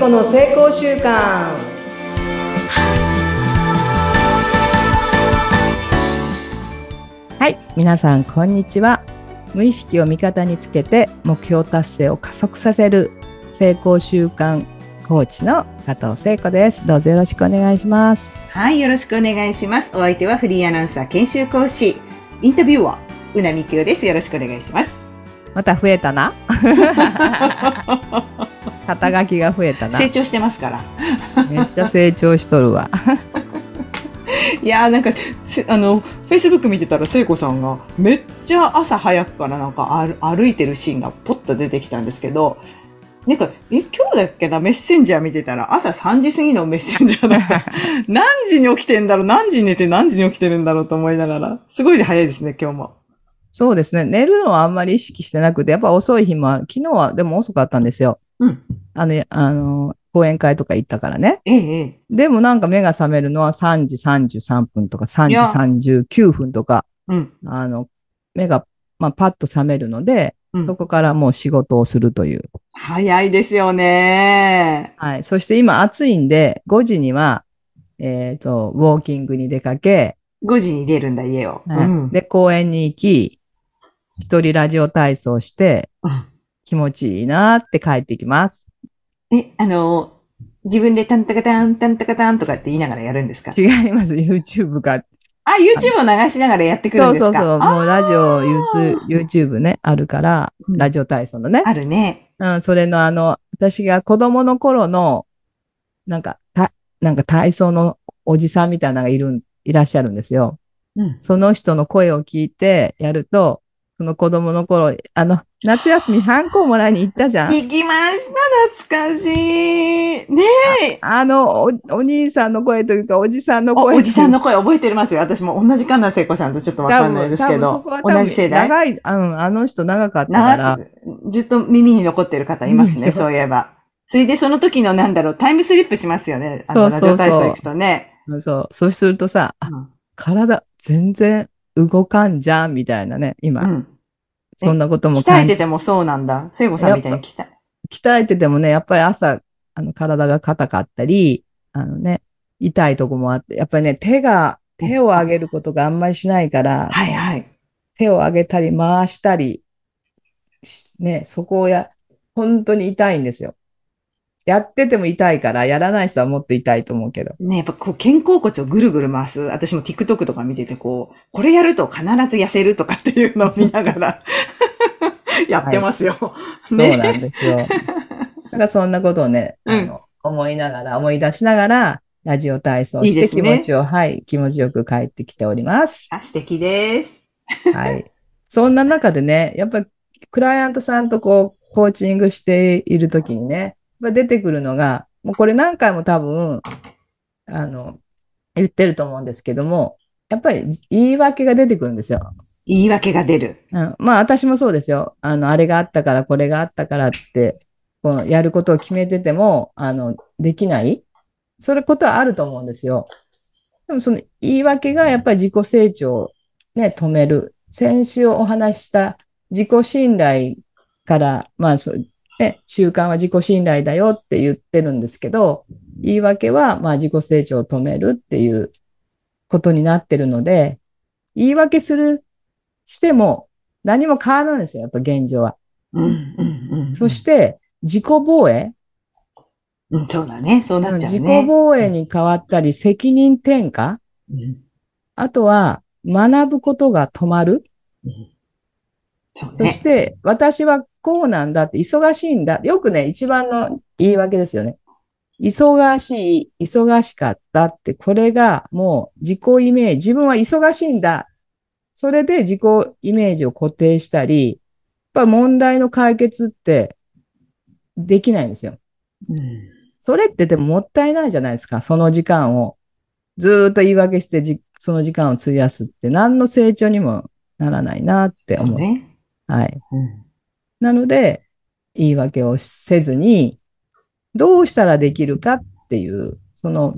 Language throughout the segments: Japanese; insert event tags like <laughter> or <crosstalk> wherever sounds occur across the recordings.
子の成功習慣はい皆さんこんにちは。無意識を味方につけて目標達成を加速させる成功習慣コーチの加藤聖子です。どうぞよろしくお願いします。はいよろしくお願いします。お相手はフリーアナウンサー研修講師インタビューはうなみきよです。よろしくお願いします。また増えたな <laughs> 肩書きが増えたな成長してますからめっちゃ成長しとるわ <laughs> いやーなんかあのフェイスブック見てたら聖子さんがめっちゃ朝早くからなんか歩いてるシーンがポッと出てきたんですけどなんか、え、今日だっけな、メッセンジャー見てたら、朝3時過ぎのメッセンジャーだった。<laughs> 何時に起きてんだろう？何時に寝て何時に起きてるんだろうと思いながら、すごい早いですね、今日も。そうですね。寝るのはあんまり意識してなくて、やっぱ遅い日もある。昨日はでも遅かったんですよ。うん。あの、あの、講演会とか行ったからね。ええ。でもなんか目が覚めるのは3時33分とか3時39分とか、うん。あの、目が、まあ、パッと覚めるので、うん、そこからもう仕事をするという。早いですよね。はい。そして今暑いんで、5時には、えっ、ー、と、ウォーキングに出かけ、5時に出るんだ、家を。はい、うん、で、公園に行き、一人ラジオ体操して、気持ちいいなって帰ってきます。え、あの、自分でタンタカタン、タンタカタンとかって言いながらやるんですか？違います。YouTube が。あ、YouTube を流しながらやってくるんですか？そうそうそう。もうラジオ、YouTube ね、あるから、ラジオ体操のね。あるね。うん、それのあの、私が子供の頃の、なんか、た、なんか体操のおじさんみたいなのがいる、いらっしゃるんですよ。うん、その人の声を聞いてやると、その子供の頃、あの、夏休みハンコもらいに行ったじゃん。行きました、懐かしい。ねえ。あのお、お兄さんの声というか、おじさんの声お。おじさんの声覚えてますよ。私も同じかな、聖子さんとちょっとわかんないですけど。同じ世代。長い、うん、あの人長かったから。ずっと耳に残ってる方いますね、うん、そういえば。それでその時のなんだろう、タイムスリップしますよね。あの、ラジオ体操行くとね。そう。そうするとさ、うん、体全然動かんじゃん、みたいなね、今。うんそんなことも鍛えててもそうなんだ。聖子さんみたいに鍛え。鍛えててもね、やっぱり朝、あの、体が硬かったり、あのね、痛いとこもあって、やっぱりね、手が、手を上げることがあんまりしないから、はいはい。手を上げたり回したり、ね、そこをや、本当に痛いんですよ。やってても痛いから、やらない人はもっと痛いと思うけど。ねやっぱこう、肩甲骨をぐるぐる回す。私も TikTok とか見てて、こう、これやると必ず痩せるとかっていうのを見ながら <laughs> やってますよ。はい、ね、そうなんですよ。<laughs> だからそんなことをね、あの、うん、思いながら、思い出しながら、ラジオ体操して気持ちを、いいね、はい、気持ちよく帰ってきております。あ、素敵です。はい。そんな中でね、やっぱりクライアントさんとこう、コーチングしているときにね、出てくるのが、もうこれ何回も多分、あの、言ってると思うんですけども、やっぱり言い訳が出てくるんですよ。言い訳が出る。うん、まあ私もそうですよ。あの、あれがあったから、これがあったからって、このやることを決めてても、あの、できないそれことはあると思うんですよ。でもその言い訳がやっぱり自己成長をね、止める。先週お話しした自己信頼から、まあそう、ね、習慣は自己信頼だよって言ってるんですけど、言い訳は、まあ自己成長を止めるっていうことになってるので、言い訳する、しても何も変わらないんですよ、やっぱ現状は。うんうんうん、そして、自己防衛、うん、そうだね。そうなっちゃうね。自己防衛に変わったり、責任転嫁、うん、あとは、学ぶことが止まる。うんそね、そして、私はこうなんだって、忙しいんだ。よくね、一番の言い訳ですよね。忙しい、忙しかったって、これがもう自己イメージ、自分は忙しいんだ。それで自己イメージを固定したり、やっぱ問題の解決ってできないんですよ。うん、それってでももったいないじゃないですか。その時間をずっと言い訳してじ、その時間を費やすって何の成長にもならないなって思う。うね、はい。うん、なので、言い訳をせずに、どうしたらできるかっていう、その、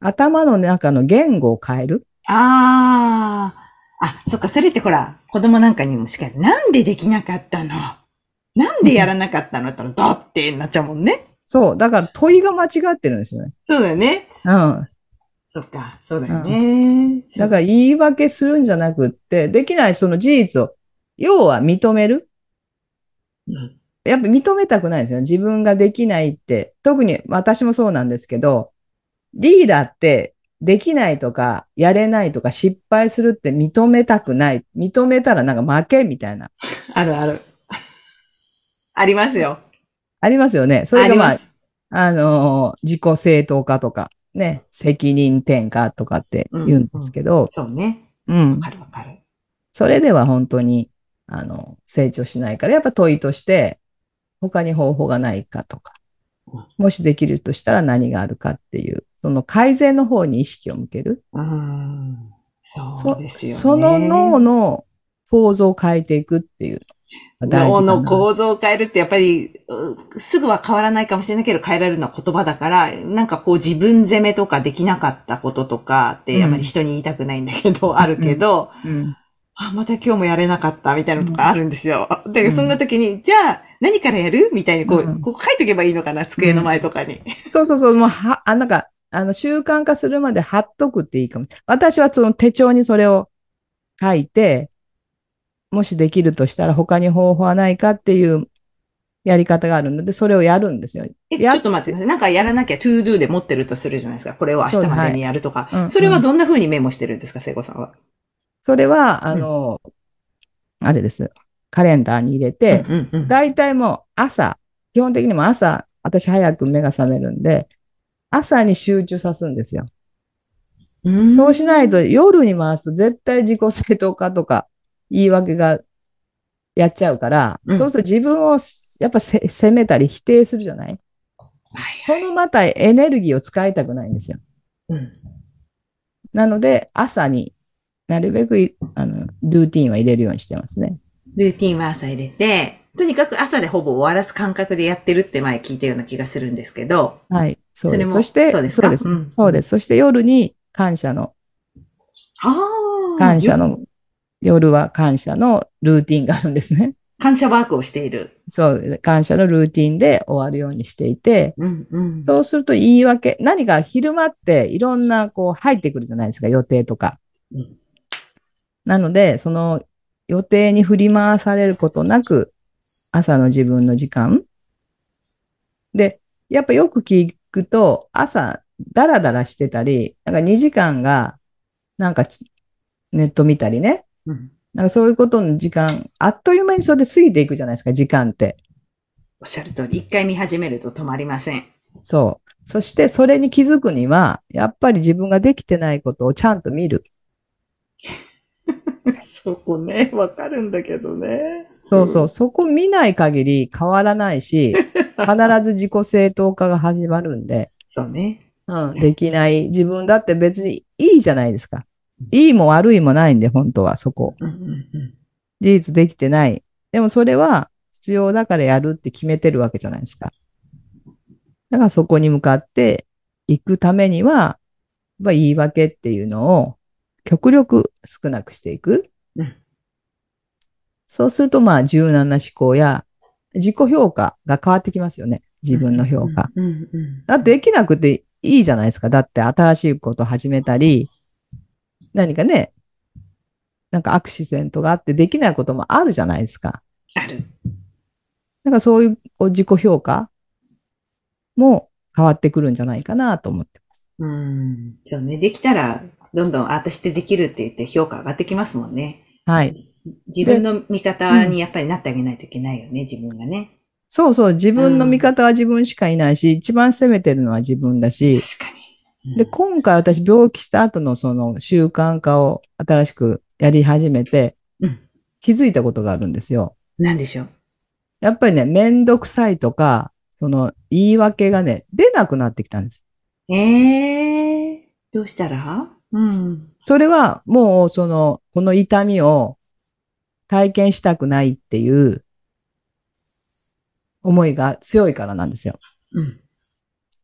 頭の中の言語を変える。ああ。あ、そっか、それってほら、子供なんかにもしかなんでできなかったの？なんでやらなかったの？って言ったら、だってなっちゃうもんね。そう。だから問いが間違ってるんですよね。そうだよね。うん。そっか、そうだよね。だから言い訳するんじゃなくって、できないその事実を、要は認める。うんやっぱ認めたくないんですよ。自分ができないって。特に私もそうなんですけど、リーダーってできないとか、やれないとか、失敗するって認めたくない。認めたらなんか負けみたいな。あるある。ありますよ。ありますよね。それがまああ。あのー自己正当化とか、ね、責任転嫁とかって言うんですけど、そうね。うんわかるわかる。それでは本当に、あの、成長しないから、やっぱ問いとして、他に方法がないかとかうん、もしできるとしたら何があるかっていう、その改善の方に意識を向ける。うーん。そうそですよね。その脳の構造を変えていくっていう。脳の構造を変えるってやっぱり、うすぐは変わらないかもしれないけど変えられるのは言葉だから、なんかこう自分責めとかできなかったこととかって、うんあまり人に言いたくないんだけど、あるけど、うん。あ、また今日もやれなかったみたいなのとかあるんですよ。うんそんな時に、じゃあ何からやるみたいにこう、うんこう書いとけばいいのかな、机の前とかに。そうそうそう、もうは、あ、なんか、あの、習慣化するまで貼っとくっていいかも。私はその手帳にそれを書いて、もしできるとしたら他に方法はないかっていうやり方があるので、それをやるんですよ。え、ちやょっと待ってください。なんかやらなきゃ to do で持ってるとするじゃないですか。これを明日までにやるとか。そうはいそれはどんな風にメモしてるんですか、聖子さんは？それは、あの、あれです。カレンダーに入れて、うんうんもう朝、基本的にも朝、私早く目が覚めるんで、朝に集中さすんですよ。うん。そうしないと夜に回すと絶対自己正当化とか言い訳がやっちゃうから、うんそうすると自分をやっぱせ責めたり否定するじゃないはいそのまたエネルギーを使いたくないんですよ。うん。なので朝になるべくいあのルーティンは入れるようにしてますね。ルーティンは朝入れて、とにかく朝でほぼ終わらす感覚でやってるって前聞いたような気がするんですけど、はい。そうです。それもそして、そうですか？そうです。うんそうです。そして夜に感謝の、ああ。感謝の、夜？は感謝のルーティンがあるんですね。感謝ワークをしている。そう、感謝のルーティンで終わるようにしていて、うんうん。そうすると言い訳、何か昼間っていろんなこう入ってくるじゃないですか、予定とか。うんなので、その予定に振り回されることなく、朝の自分の時間。で、やっぱよく聞くと、朝、ダラダラしてたり、なんか2時間が、なんかちネット見たりね。うんなんかそういうことの時間、あっという間にそれで過ぎていくじゃないですか、時間って。おっしゃる通り、一回見始めると止まりません。そう。そしてそれに気づくには、やっぱり自分ができてないことをちゃんと見る。<laughs> <laughs> そこね、わかるんだけどね。そうそう。そこ見ない限り変わらないし、<laughs> 必ず自己正当化が始まるんで、そうね。うん、できない自分だって別にいいじゃないですか。いいも悪いもないんで、本当はそこ。事実できてない。でもそれは必要だからやるって決めてるわけじゃないですか。だからそこに向かっていくためには、やっぱ言い訳っていうのを極力少なくしていく。うんそうするとまあ柔軟な思考や自己評価が変わってきますよね。自分の評価。できなくていいじゃないですか。だって新しいことを始めたり、何かね、なんかアクシデントがあってできないこともあるじゃないですか。ある。なんかそういう自己評価も変わってくるんじゃないかなと思ってます。うん。そうね。できたら、どんどん、あ、私ってできるって言って評価上がってきますもんね。はい。自分の味方にやっぱりなってあげないといけないよね、自分がね。そうそう、自分の味方は自分しかいないし、一番責めてるのは自分だし、確かに。で、今回私病気した後のその習慣化を新しくやり始めてうん、気づいたことがあるんですよ。なんでしょう？やっぱりね、めんどくさいとか、その言い訳がね、出なくなってきたんです。ええどうしたら？うん。それはもうその、この痛みを体験したくないっていう思いが強いからなんですよ。うん。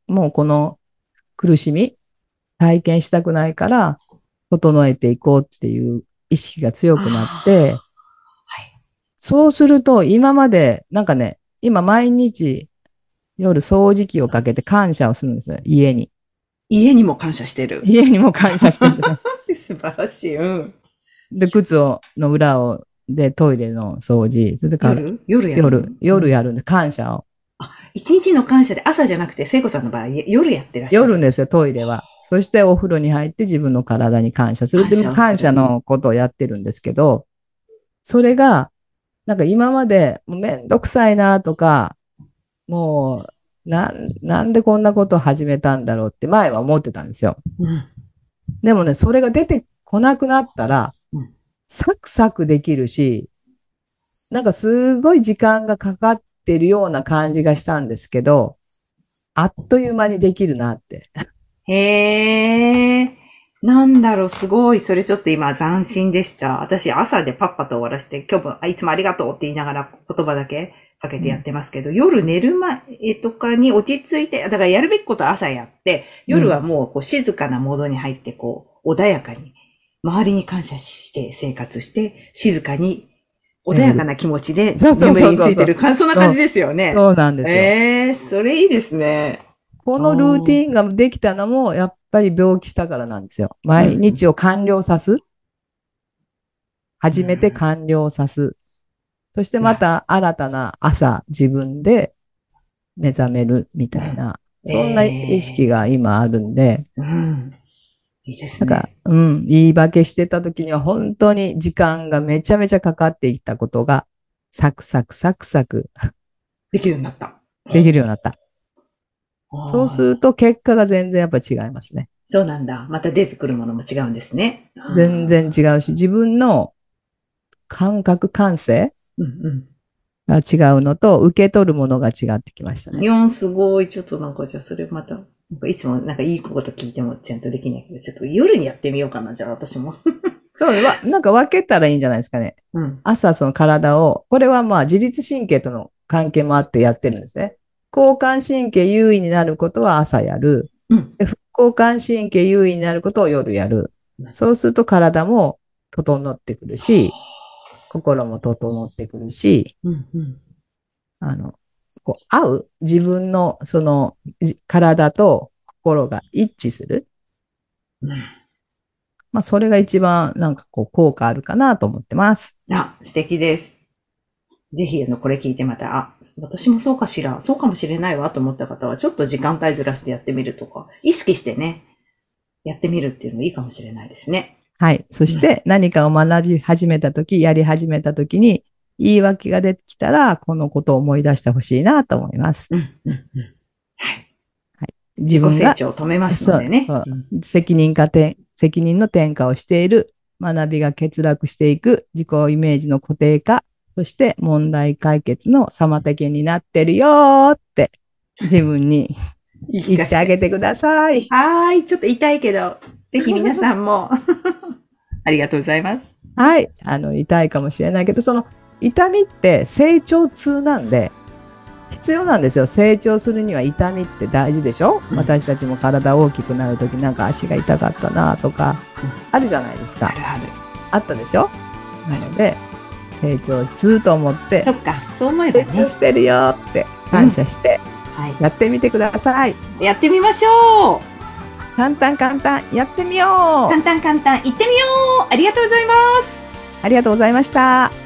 もうこの苦しみ、体験したくないから、整えていこうっていう意識が強くなって、はい。そうすると今まで、なんかね、今毎日夜掃除機をかけて感謝をするんですよ。家に。家にも感謝してる。家にも感謝してる。<laughs> 素晴らしい。うん。で、靴をの裏を、で、トイレの掃除。それでから夜？夜やる夜、夜やるんで、感謝を。一日の感謝で朝じゃなくて、聖子さんの場合、夜やってらっしゃる。夜ですよ、トイレは。そしてお風呂に入って自分の体に感謝するっていう感謝のことをやってるんですけど、それが、なんか今までもうめんどくさいなとか、もう、なん、なんでこんなことを始めたんだろうって前は思ってたんですよ。うん。でもね、それが出てこなくなったらうん、サクサクできるし、なんかすごい時間がかかってるような感じがしたんですけど、あっという間にできるなって。へえ。なんだろう、すごい。それちょっと今斬新でした。私朝でパッパと終わらせて、今日もあいつもありがとうって言いながら言葉だけかけてやってますけど、夜寝る前とかに落ち着いて、だからやるべきことは朝やって、夜はもうこう静かなモードに入って、こう、穏やかに、周りに感謝して生活して、静かに、穏やかな気持ちで眠りについてる感、そんな感じですよね。そうなんですよ。ええそれいいですね。このルーティンができたのも、やっぱり病気したからなんですよ。毎日を完了さす。初めて完了さす。そしてまた新たな朝、自分で目覚めるみたいな、そんな意識が今あるんで、うん。いいですね。なんか、うん、言い訳してた時には本当に時間がめちゃめちゃかかっていったことが、サクサクサクサクできるようになった。できるようになった。そうするると結果が全然やっぱ違いますね。そうなんだ。また出てくるものも違うんですね。全然違うし、自分の感覚、感性うんうん。が違うのと、受け取るものが違ってきましたね。いや、すごい。ちょっとなんか、じゃあそれまた、なんかいつもなんかいいこと聞いてもちゃんとできないけど、ちょっと夜にやってみようかな、じゃあ私も。そう、わなんか分けたらいいんじゃないですかね。うん。朝その体を、これはまあ自律神経との関係もあってやってるんですね。交感神経優位になることは朝やる。うん。で副交感神経優位になることを夜やるう。んそうすると体も整ってくるし、心も整ってくるし、うん。うん。あの、こう、合う自分のそのじ体と心が一致する。うん。まあ、それが一番なんかこう効果あるかなと思ってます。あ、素敵です。ぜひ、あの、これ聞いてまた、あ、私もそうかしら、そうかもしれないわと思った方は、ちょっと時間帯ずらしてやってみるとか、意識してね、やってみるっていうのもいいかもしれないですね。はい。そして何かを学び始めたとき、やり始めたときに、言い訳が出てきたら、このことを思い出してほしいなと思います。うん、うん、うん。はい。自自己成分が長を止めますのでね。そううん責任化転、責任の転嫁をしている、学びが欠落していく、自己イメージの固定化、そして問題解決の妨げになってるよーって、自分に言ってあげてください。はーい。ちょっと痛いけど、ぜひ皆さんも。ありがとうございます。はい。あの、痛いかもしれないけど、その痛みって成長痛なんで、必要なんですよ。成長するには痛みって大事でしょ、うん私たちも体大きくなるときなんか足が痛かったなとかうん、あるじゃないですか。あるある。あったでしょ？なので、成長痛と思ってそ、っか、そう思えば成ね。長してるよって感謝してはやってみてください。い。やってみましょう簡単簡単やってみよう。簡単簡単、行ってみよう。ありがとうございます。ありがとうございました。